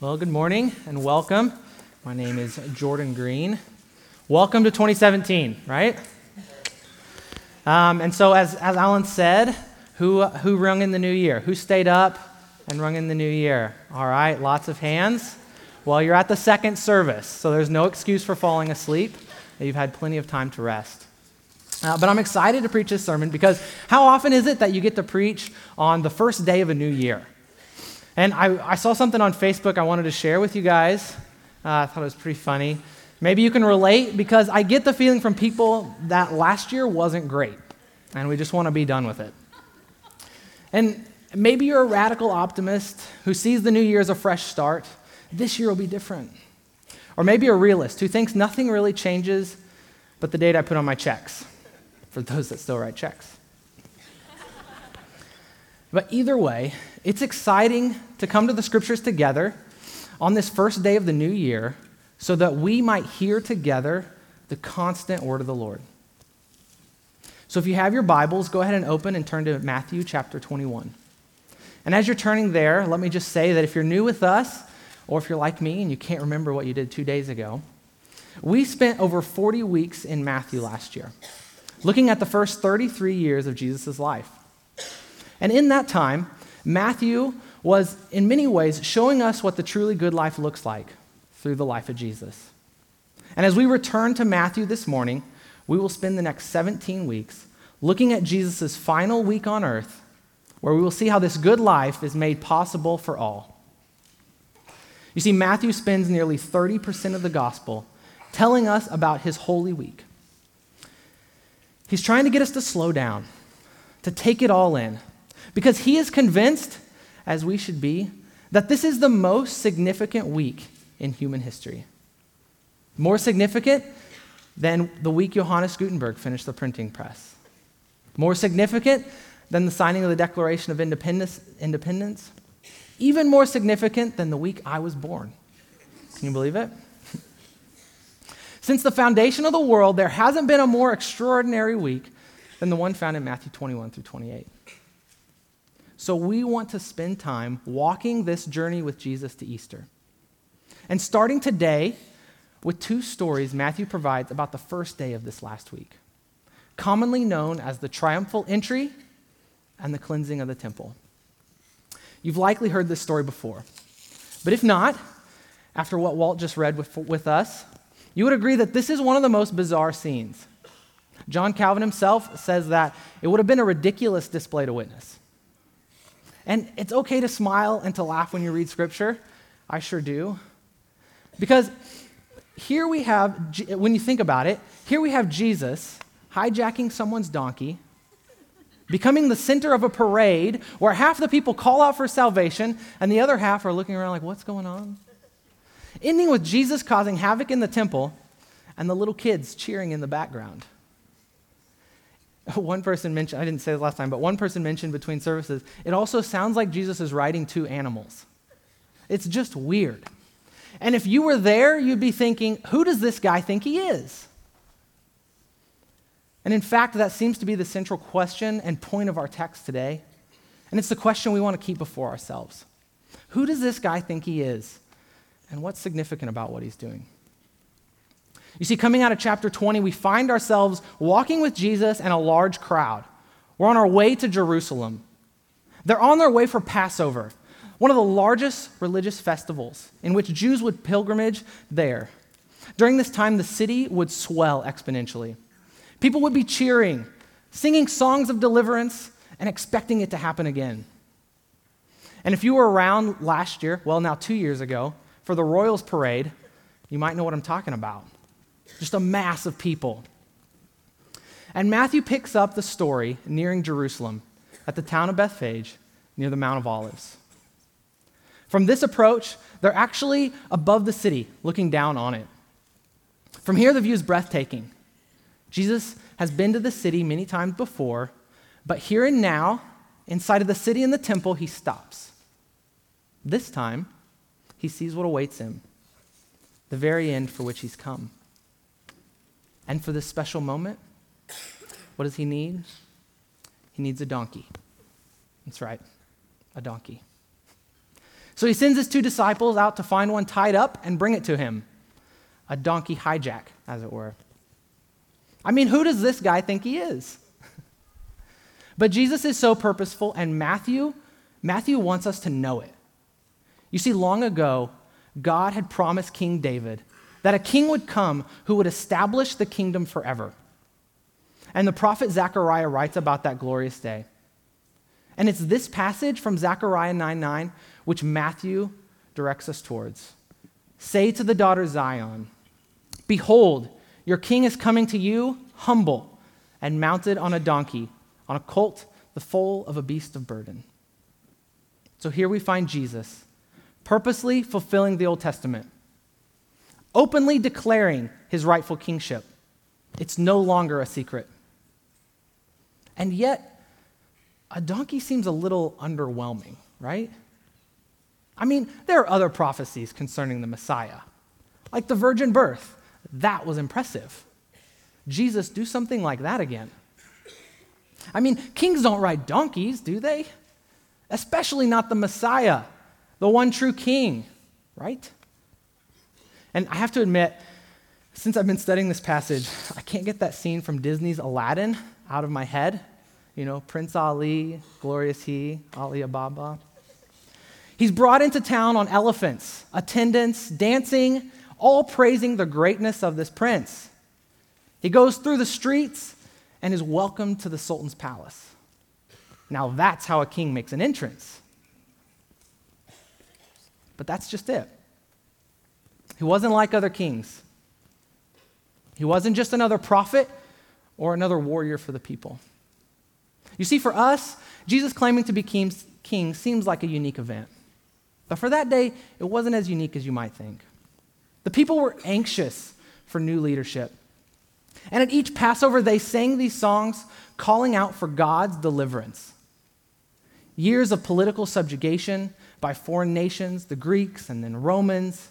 Well, good morning and welcome. My name is Jordan Green. Welcome to 2017, right? Um, and so, as, as Alan said, who, who rung in the new year? Who stayed up and rung in the new year? All right, lots of hands. Well, you're at the second service, so there's no excuse for falling asleep. You've had plenty of time to rest. Uh, but I'm excited to preach this sermon because how often is it that you get to preach on the first day of a new year? And I, I saw something on Facebook I wanted to share with you guys. Uh, I thought it was pretty funny. Maybe you can relate because I get the feeling from people that last year wasn't great and we just want to be done with it. And maybe you're a radical optimist who sees the new year as a fresh start. This year will be different. Or maybe a realist who thinks nothing really changes but the date I put on my checks, for those that still write checks. But either way, it's exciting to come to the scriptures together on this first day of the new year so that we might hear together the constant word of the Lord. So if you have your Bibles, go ahead and open and turn to Matthew chapter 21. And as you're turning there, let me just say that if you're new with us, or if you're like me and you can't remember what you did two days ago, we spent over 40 weeks in Matthew last year, looking at the first 33 years of Jesus' life. And in that time, Matthew was, in many ways, showing us what the truly good life looks like through the life of Jesus. And as we return to Matthew this morning, we will spend the next 17 weeks looking at Jesus' final week on earth, where we will see how this good life is made possible for all. You see, Matthew spends nearly 30% of the gospel telling us about his Holy Week. He's trying to get us to slow down, to take it all in, because he is convinced, as we should be, that this is the most significant week in human history. More significant than the week Johannes Gutenberg finished the printing press. More significant than the signing of the Declaration of Independence, Independence. Even more significant than the week I was born. Can you believe it? Since the foundation of the world, there hasn't been a more extraordinary week than the one found in Matthew 21 through 28. So we want to spend time walking this journey with Jesus to Easter. And starting today with two stories Matthew provides about the first day of this last week, commonly known as the triumphal entry and the cleansing of the temple. You've likely heard this story before. But if not, after what Walt just read with, with us, you would agree that this is one of the most bizarre scenes. John Calvin himself says that it would have been a ridiculous display to witness. And it's okay to smile and to laugh when you read scripture. I sure do. Because here we have, when you think about it, here we have Jesus hijacking someone's donkey, becoming the center of a parade where half the people call out for salvation and the other half are looking around like, what's going on? Ending with Jesus causing havoc in the temple and the little kids cheering in the background. One person mentioned, I didn't say this last time, but one person mentioned between services, it also sounds like Jesus is riding two animals. It's just weird. And if you were there, you'd be thinking, who does this guy think he is? And in fact, that seems to be the central question and point of our text today. And it's the question we want to keep before ourselves Who does this guy think he is? And what's significant about what he's doing? You see, coming out of chapter 20, we find ourselves walking with Jesus and a large crowd. We're on our way to Jerusalem. They're on their way for Passover, one of the largest religious festivals in which Jews would pilgrimage there. During this time, the city would swell exponentially. People would be cheering, singing songs of deliverance, and expecting it to happen again. And if you were around last year, well, now two years ago, for the Royals Parade, you might know what I'm talking about just a mass of people. And Matthew picks up the story nearing Jerusalem at the town of Bethphage near the Mount of Olives. From this approach, they're actually above the city, looking down on it. From here, the view is breathtaking. Jesus has been to the city many times before, but here and now, inside of the city and the temple, he stops. This time, he sees what awaits him, the very end for which he's come. And for this special moment, what does he need? He needs a donkey. That's right, a donkey. So he sends his two disciples out to find one tied up and bring it to him. A donkey hijack, as it were. I mean, who does this guy think he is? but Jesus is so purposeful, and Matthew, Matthew wants us to know it. You see, long ago, God had promised King David that a king would come who would establish the kingdom forever. And the prophet Zechariah writes about that glorious day. And it's this passage from Zechariah 9 9 which Matthew directs us towards. Say to the daughter Zion, Behold, your king is coming to you humble and mounted on a donkey, on a colt, the foal of a beast of burden. So here we find Jesus purposely fulfilling the Old Testament, openly declaring his rightful kingship. It's no longer a secret. And yet, a donkey seems a little underwhelming, right? I mean, there are other prophecies concerning the Messiah, like the virgin birth. That was impressive. Jesus, do something like that again. I mean, kings don't ride donkeys, do they? Especially not the Messiah the one true king, right? And I have to admit, since I've been studying this passage, I can't get that scene from Disney's Aladdin out of my head. You know, Prince Ali, glorious he, Ali Ababwa. He's brought into town on elephants, attendants, dancing, all praising the greatness of this prince. He goes through the streets and is welcomed to the Sultan's palace. Now, that's how a king makes an entrance. But that's just it. He wasn't like other kings. He wasn't just another prophet or another warrior for the people. You see, for us, Jesus claiming to be king, seems like a unique event. But for that day, it wasn't as unique as you might think. The people were anxious for new leadership. And at each Passover, they sang these songs calling out for God's deliverance. Years of political subjugation, by foreign nations, the Greeks and then Romans,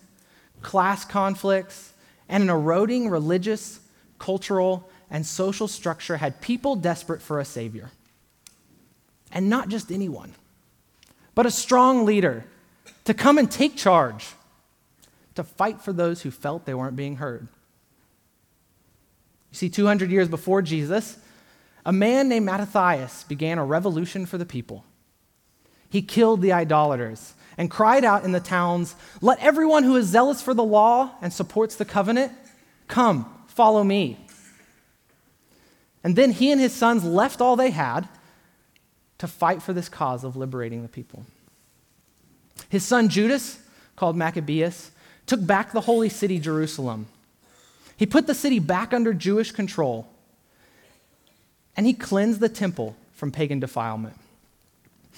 class conflicts, and an eroding religious, cultural, and social structure had people desperate for a savior. And not just anyone, but a strong leader to come and take charge, to fight for those who felt they weren't being heard. You see, 200 years before Jesus, a man named Mattathias began a revolution for the people. He killed the idolaters and cried out in the towns, Let everyone who is zealous for the law and supports the covenant come, follow me. And then he and his sons left all they had to fight for this cause of liberating the people. His son Judas, called Maccabeus, took back the holy city, Jerusalem. He put the city back under Jewish control, and he cleansed the temple from pagan defilement.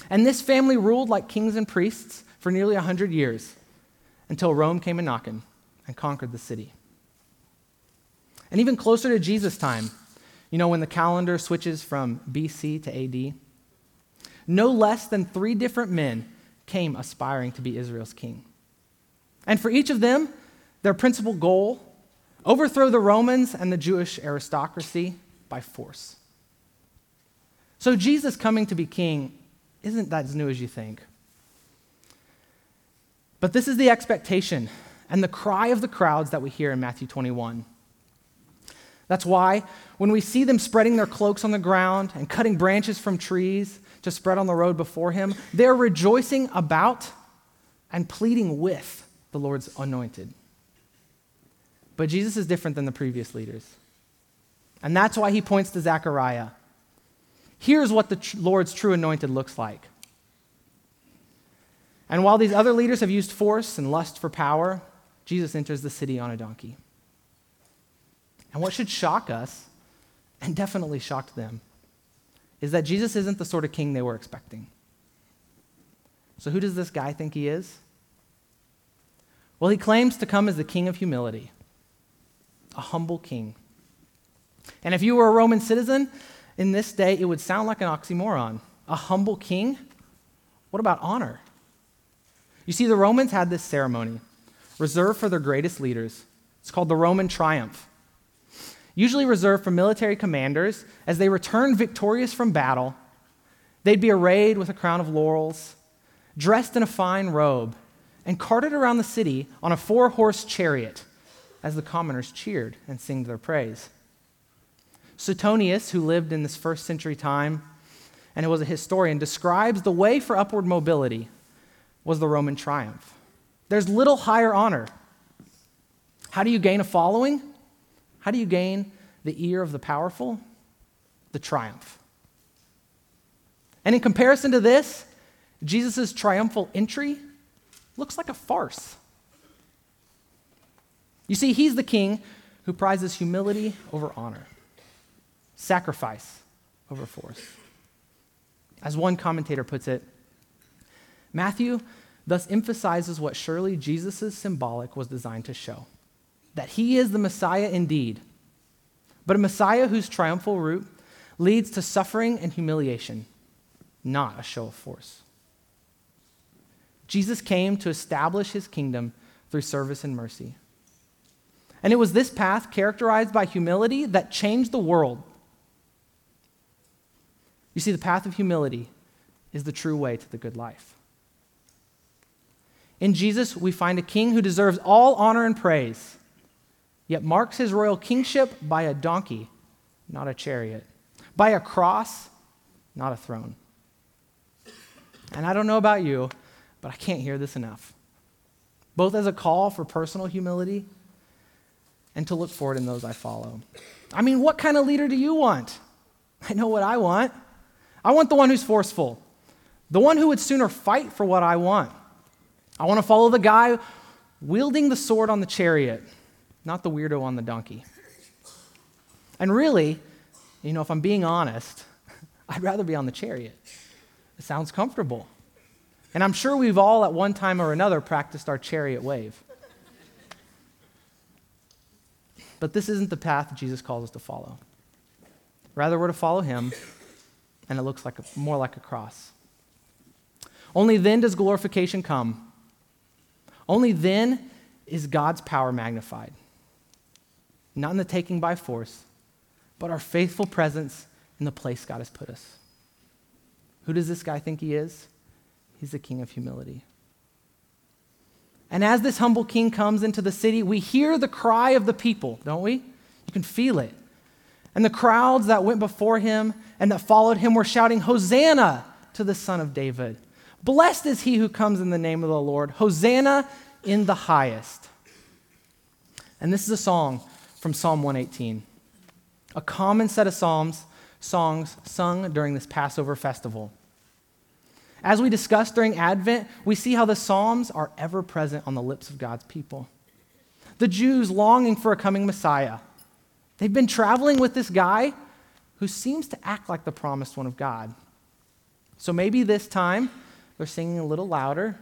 And this family ruled like kings and priests for nearly 100 years until Rome came a knocking and conquered the city. And even closer to Jesus' time, you know, when the calendar switches from BC to AD, no less than three different men came aspiring to be Israel's king. And for each of them, their principal goal overthrow the Romans and the Jewish aristocracy by force. So Jesus coming to be king isn't that as new as you think. But this is the expectation and the cry of the crowds that we hear in Matthew 21. That's why when we see them spreading their cloaks on the ground and cutting branches from trees to spread on the road before him, they're rejoicing about and pleading with the Lord's anointed. But Jesus is different than the previous leaders. And that's why he points to Zechariah Here's what the tr- Lord's true anointed looks like. And while these other leaders have used force and lust for power, Jesus enters the city on a donkey. And what should shock us, and definitely shocked them, is that Jesus isn't the sort of king they were expecting. So, who does this guy think he is? Well, he claims to come as the king of humility, a humble king. And if you were a Roman citizen, in this day, it would sound like an oxymoron. A humble king? What about honor? You see, the Romans had this ceremony reserved for their greatest leaders. It's called the Roman triumph. Usually reserved for military commanders as they returned victorious from battle. They'd be arrayed with a crown of laurels, dressed in a fine robe, and carted around the city on a four horse chariot as the commoners cheered and sang their praise. Suetonius, who lived in this first century time and who was a historian, describes the way for upward mobility was the Roman triumph. There's little higher honor. How do you gain a following? How do you gain the ear of the powerful? The triumph. And in comparison to this, Jesus' triumphal entry looks like a farce. You see, he's the king who prizes humility over honor, sacrifice over force. As one commentator puts it, Matthew thus emphasizes what surely Jesus' symbolic was designed to show that he is the Messiah indeed, but a Messiah whose triumphal route leads to suffering and humiliation, not a show of force. Jesus came to establish his kingdom through service and mercy. And it was this path, characterized by humility, that changed the world. You see, the path of humility is the true way to the good life. In Jesus, we find a king who deserves all honor and praise, yet marks his royal kingship by a donkey, not a chariot, by a cross, not a throne. And I don't know about you, but I can't hear this enough. Both as a call for personal humility and to look forward in those I follow. I mean, what kind of leader do you want? I know what I want. I want the one who's forceful, the one who would sooner fight for what I want. I want to follow the guy wielding the sword on the chariot, not the weirdo on the donkey. And really, you know, if I'm being honest, I'd rather be on the chariot. It sounds comfortable. And I'm sure we've all, at one time or another, practiced our chariot wave. But this isn't the path Jesus calls us to follow. Rather, we're to follow him, and it looks like a, more like a cross. Only then does glorification come. Only then is God's power magnified. Not in the taking by force, but our faithful presence in the place God has put us. Who does this guy think he is? He's the king of humility. And as this humble king comes into the city, we hear the cry of the people, don't we? You can feel it. And the crowds that went before him and that followed him were shouting, Hosanna to the Son of David. Blessed is he who comes in the name of the Lord. Hosanna in the highest. And this is a song from Psalm 118, a common set of psalms, songs sung during this Passover festival. As we discussed during Advent, we see how the Psalms are ever present on the lips of God's people. The Jews longing for a coming Messiah. They've been traveling with this guy who seems to act like the promised one of God. So maybe this time they're singing a little louder,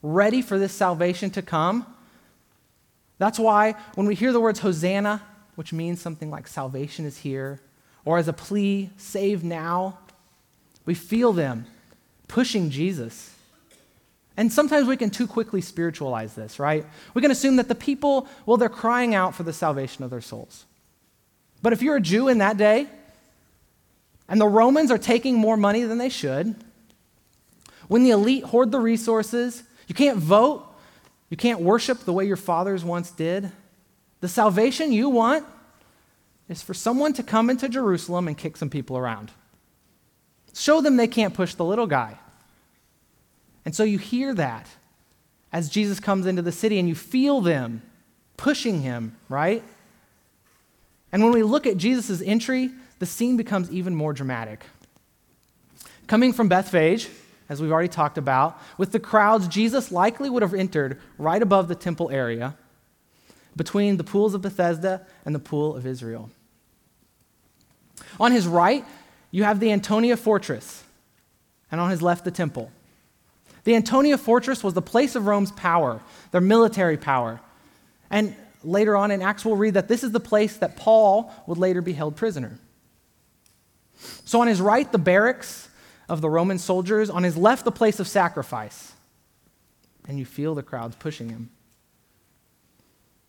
ready for this salvation to come. That's why when we hear the words Hosanna, which means something like salvation is here, or as a plea, save now, we feel them pushing Jesus. And sometimes we can too quickly spiritualize this, right? We can assume that the people, well, they're crying out for the salvation of their souls. But if you're a Jew in that day, and the Romans are taking more money than they should, when the elite hoard the resources, you can't vote, you can't worship the way your fathers once did. The salvation you want is for someone to come into Jerusalem and kick some people around. Show them they can't push the little guy. And so you hear that as Jesus comes into the city and you feel them pushing him, right? And when we look at Jesus' entry, the scene becomes even more dramatic. Coming from Bethphage, as we've already talked about, with the crowds, Jesus likely would have entered right above the temple area between the pools of Bethesda and the pool of Israel. On his right, you have the Antonia fortress, and on his left, the temple. The Antonia fortress was the place of Rome's power, their military power. And later on in Acts, we'll read that this is the place that Paul would later be held prisoner. So on his right, the barracks of the Roman soldiers, on his left, the place of sacrifice. And you feel the crowds pushing him.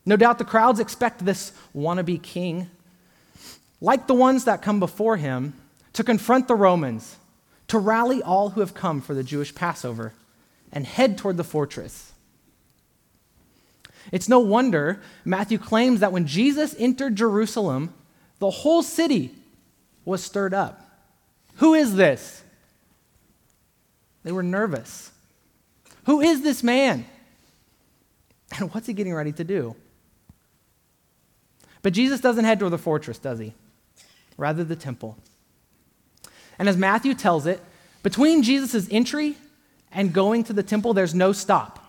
No doubt the crowds expect this wannabe king, like the ones that come before him, to confront the Romans, to rally all who have come for the Jewish Passover and head toward the fortress. It's no wonder Matthew claims that when Jesus entered Jerusalem, the whole city was stirred up. Who is this? They were nervous. Who is this man? And what's he getting ready to do? But Jesus doesn't head toward the fortress, does he? Rather, the temple. And as Matthew tells it, between Jesus' entry and going to the temple, there's no stop.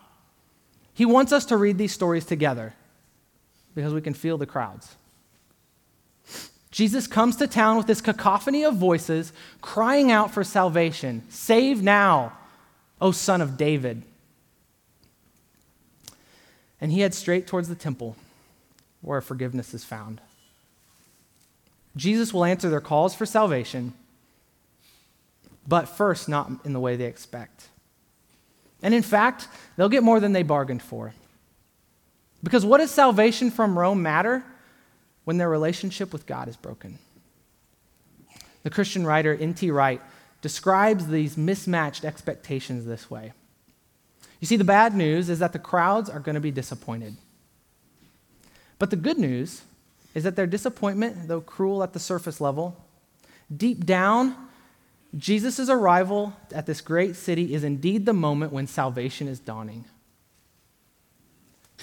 He wants us to read these stories together because we can feel the crowds. Jesus comes to town with this cacophony of voices crying out for salvation Save now, O son of David. And he heads straight towards the temple where forgiveness is found. Jesus will answer their calls for salvation, but first, not in the way they expect. And in fact, they'll get more than they bargained for. Because what does salvation from Rome matter when their relationship with God is broken? The Christian writer N.T. Wright describes these mismatched expectations this way. You see, the bad news is that the crowds are going to be disappointed. But the good news is that their disappointment, though cruel at the surface level, deep down Jesus' arrival at this great city is indeed the moment when salvation is dawning.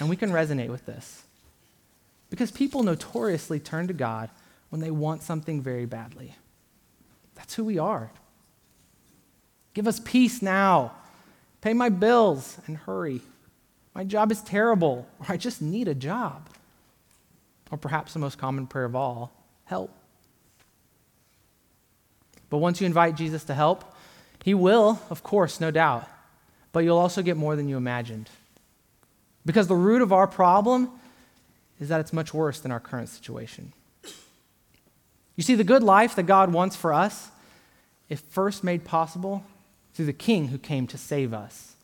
And we can resonate with this. Because people notoriously turn to God when they want something very badly. That's who we are. Give us peace now. Pay my bills and hurry. My job is terrible, or I just need a job. Or perhaps the most common prayer of all help. But once you invite Jesus to help, he will, of course, no doubt, but you'll also get more than you imagined. Because the root of our problem is that it's much worse than our current situation. You see, the good life that God wants for us is first made possible through the King who came to save us.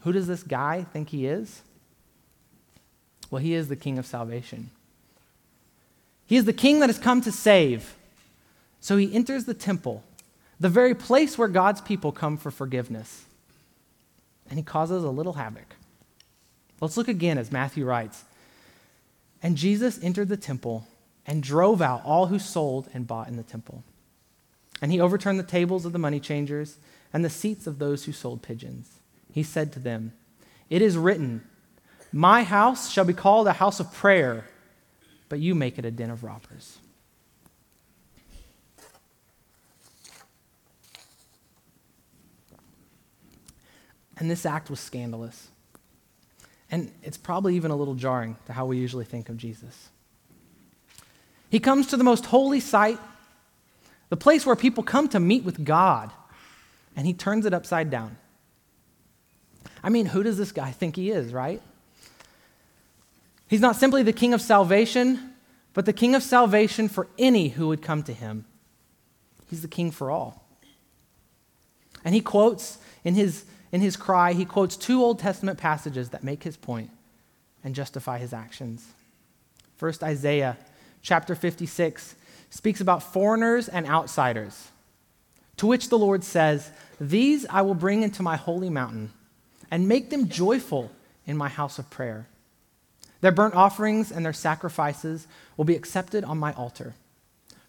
Who does this guy think he is? Well, he is the King of salvation. He is the King that has come to save. So he enters the temple, the very place where God's people come for forgiveness, and he causes a little havoc. Let's look again as Matthew writes. And Jesus entered the temple and drove out all who sold and bought in the temple. And he overturned the tables of the money changers and the seats of those who sold pigeons. He said to them, It is written, My house shall be called a house of prayer, but you make it a den of robbers. And this act was scandalous. And it's probably even a little jarring to how we usually think of Jesus. He comes to the most holy site, the place where people come to meet with God, and he turns it upside down. I mean, who does this guy think he is, right? He's not simply the king of salvation, but the king of salvation for any who would come to him. He's the king for all. And he quotes in his in his cry, he quotes two Old Testament passages that make his point and justify his actions. First, Isaiah chapter 56 speaks about foreigners and outsiders, to which the Lord says, These I will bring into my holy mountain and make them joyful in my house of prayer. Their burnt offerings and their sacrifices will be accepted on my altar.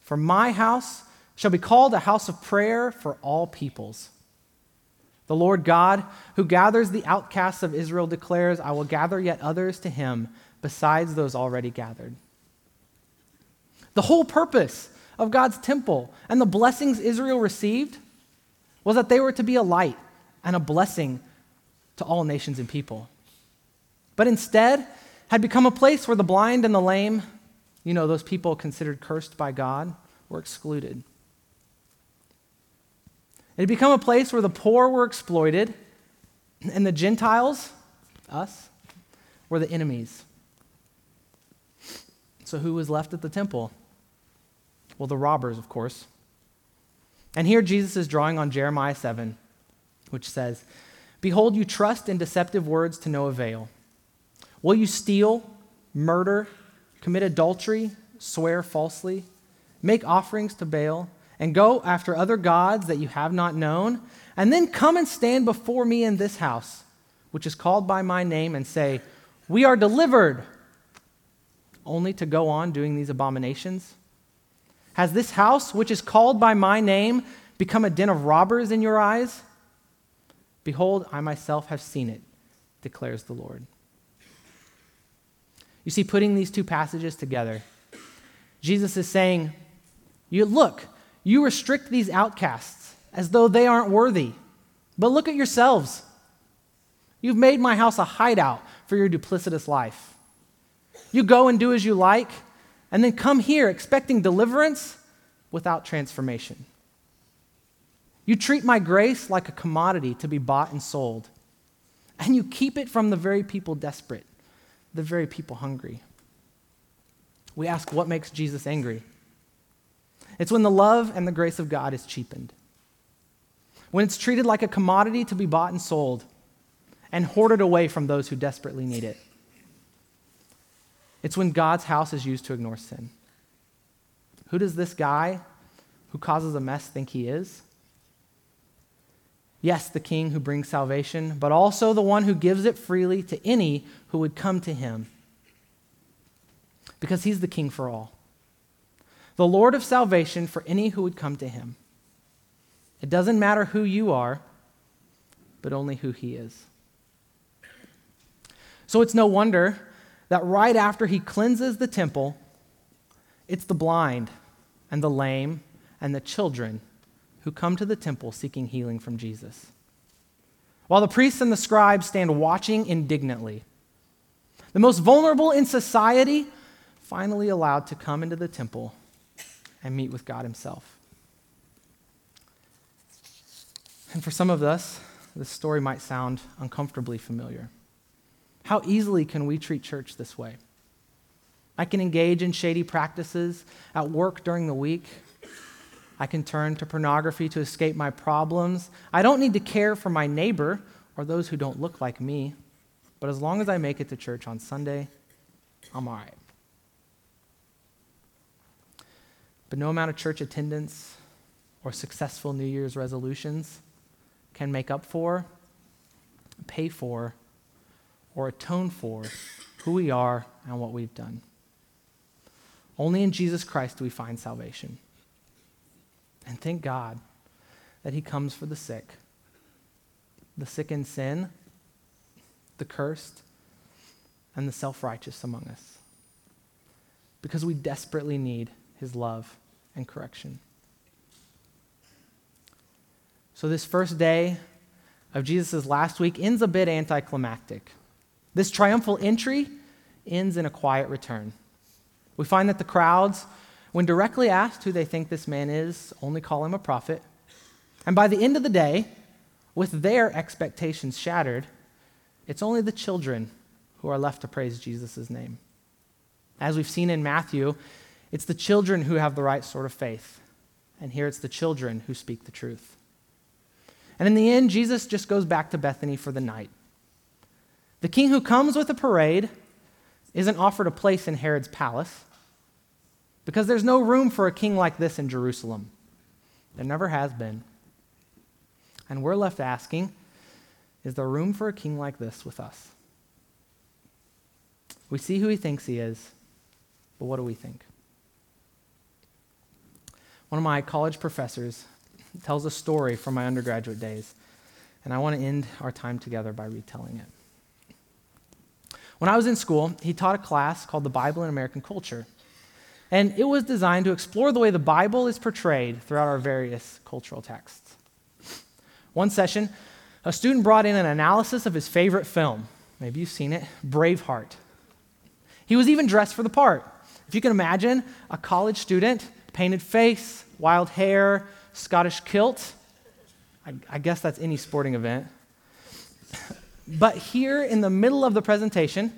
For my house shall be called a house of prayer for all peoples. The Lord God, who gathers the outcasts of Israel, declares, I will gather yet others to him besides those already gathered. The whole purpose of God's temple and the blessings Israel received was that they were to be a light and a blessing to all nations and people. But instead, had become a place where the blind and the lame, you know, those people considered cursed by God, were excluded. It had become a place where the poor were exploited and the Gentiles, us, were the enemies. So who was left at the temple? Well, the robbers, of course. And here Jesus is drawing on Jeremiah 7, which says, Behold, you trust in deceptive words to no avail. Will you steal, murder, commit adultery, swear falsely, make offerings to Baal, and go after other gods that you have not known, and then come and stand before me in this house, which is called by my name, and say, We are delivered, only to go on doing these abominations? Has this house, which is called by my name, become a den of robbers in your eyes? Behold, I myself have seen it, declares the Lord. You see, putting these two passages together, Jesus is saying, You look, you restrict these outcasts as though they aren't worthy. But look at yourselves. You've made my house a hideout for your duplicitous life. You go and do as you like, and then come here expecting deliverance without transformation. You treat my grace like a commodity to be bought and sold, and you keep it from the very people desperate, the very people hungry. We ask, what makes Jesus angry? It's when the love and the grace of God is cheapened. When it's treated like a commodity to be bought and sold and hoarded away from those who desperately need it. It's when God's house is used to ignore sin. Who does this guy who causes a mess think he is? Yes, the king who brings salvation, but also the one who gives it freely to any who would come to him. Because he's the king for all the Lord of salvation for any who would come to him. It doesn't matter who you are, but only who he is. So it's no wonder that right after he cleanses the temple, it's the blind and the lame and the children who come to the temple seeking healing from Jesus. While the priests and the scribes stand watching indignantly, the most vulnerable in society finally allowed to come into the temple and meet with God Himself. And for some of us, this story might sound uncomfortably familiar. How easily can we treat church this way? I can engage in shady practices at work during the week. I can turn to pornography to escape my problems. I don't need to care for my neighbor or those who don't look like me. But as long as I make it to church on Sunday, I'm all right. But no amount of church attendance or successful New Year's resolutions can make up for, pay for, or atone for who we are and what we've done. Only in Jesus Christ do we find salvation. And thank God that He comes for the sick, the sick in sin, the cursed, and the self righteous among us. Because we desperately need his love and correction. So, this first day of Jesus' last week ends a bit anticlimactic. This triumphal entry ends in a quiet return. We find that the crowds, when directly asked who they think this man is, only call him a prophet. And by the end of the day, with their expectations shattered, it's only the children who are left to praise Jesus' name. As we've seen in Matthew, it's the children who have the right sort of faith. And here it's the children who speak the truth. And in the end, Jesus just goes back to Bethany for the night. The king who comes with a parade isn't offered a place in Herod's palace because there's no room for a king like this in Jerusalem. There never has been. And we're left asking is there room for a king like this with us? We see who he thinks he is, but what do we think? One of my college professors tells a story from my undergraduate days, and I want to end our time together by retelling it. When I was in school, he taught a class called The Bible in American Culture. And it was designed to explore the way the Bible is portrayed throughout our various cultural texts. One session, a student brought in an analysis of his favorite film. Maybe you've seen it Braveheart. He was even dressed for the part. If you can imagine a college student painted face, wild hair, Scottish kilt. I, I guess that's any sporting event. But here in the middle of the presentation,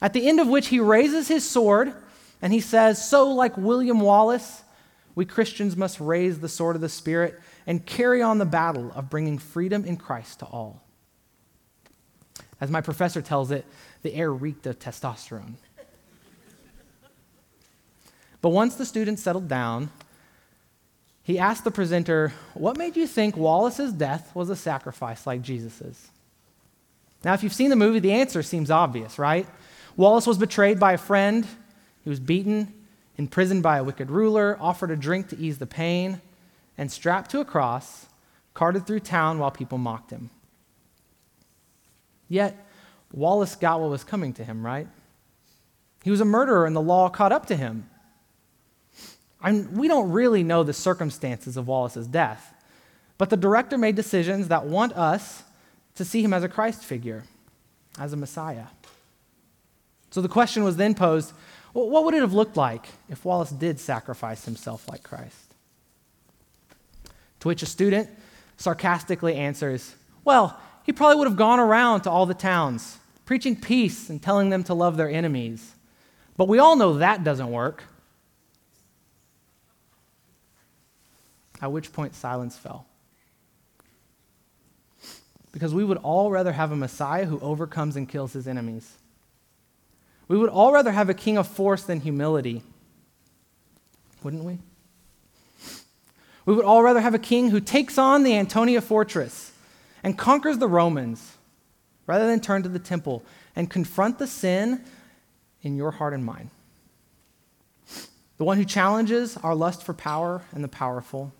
at the end of which he raises his sword and he says, So, like William Wallace, we Christians must raise the sword of the Spirit and carry on the battle of bringing freedom in Christ to all. As my professor tells it, the air reeked of testosterone. But once the students settled down, he asked the presenter, What made you think Wallace's death was a sacrifice like Jesus's? Now, if you've seen the movie, the answer seems obvious, right? Wallace was betrayed by a friend, he was beaten, imprisoned by a wicked ruler, offered a drink to ease the pain, and strapped to a cross, carted through town while people mocked him. Yet, Wallace got what was coming to him, right? He was a murderer, and the law caught up to him. And we don't really know the circumstances of Wallace's death, but the director made decisions that want us to see him as a Christ figure, as a Messiah. So the question was then posed well, what would it have looked like if Wallace did sacrifice himself like Christ? To which a student sarcastically answers, Well, he probably would have gone around to all the towns, preaching peace and telling them to love their enemies. But we all know that doesn't work. At which point silence fell. Because we would all rather have a Messiah who overcomes and kills his enemies. We would all rather have a king of force than humility, wouldn't we? We would all rather have a king who takes on the Antonia fortress and conquers the Romans rather than turn to the temple and confront the sin in your heart and mind. The one who challenges our lust for power and the powerful,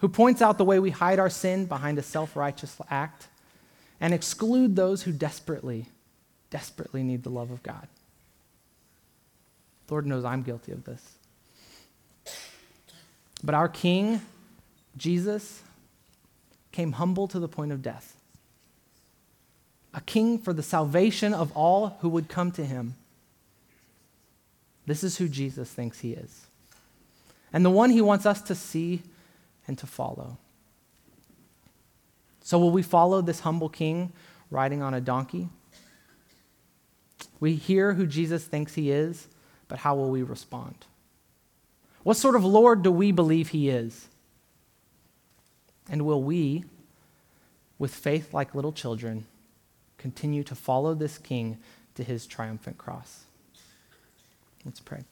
who points out the way we hide our sin behind a self righteous act and exclude those who desperately, desperately need the love of God. Lord knows I'm guilty of this. But our King, Jesus, came humble to the point of death. A king for the salvation of all who would come to him. This is who Jesus thinks he is. And the one he wants us to see and to follow. So, will we follow this humble king riding on a donkey? We hear who Jesus thinks he is, but how will we respond? What sort of Lord do we believe he is? And will we, with faith like little children, continue to follow this king to his triumphant cross? Let's pray.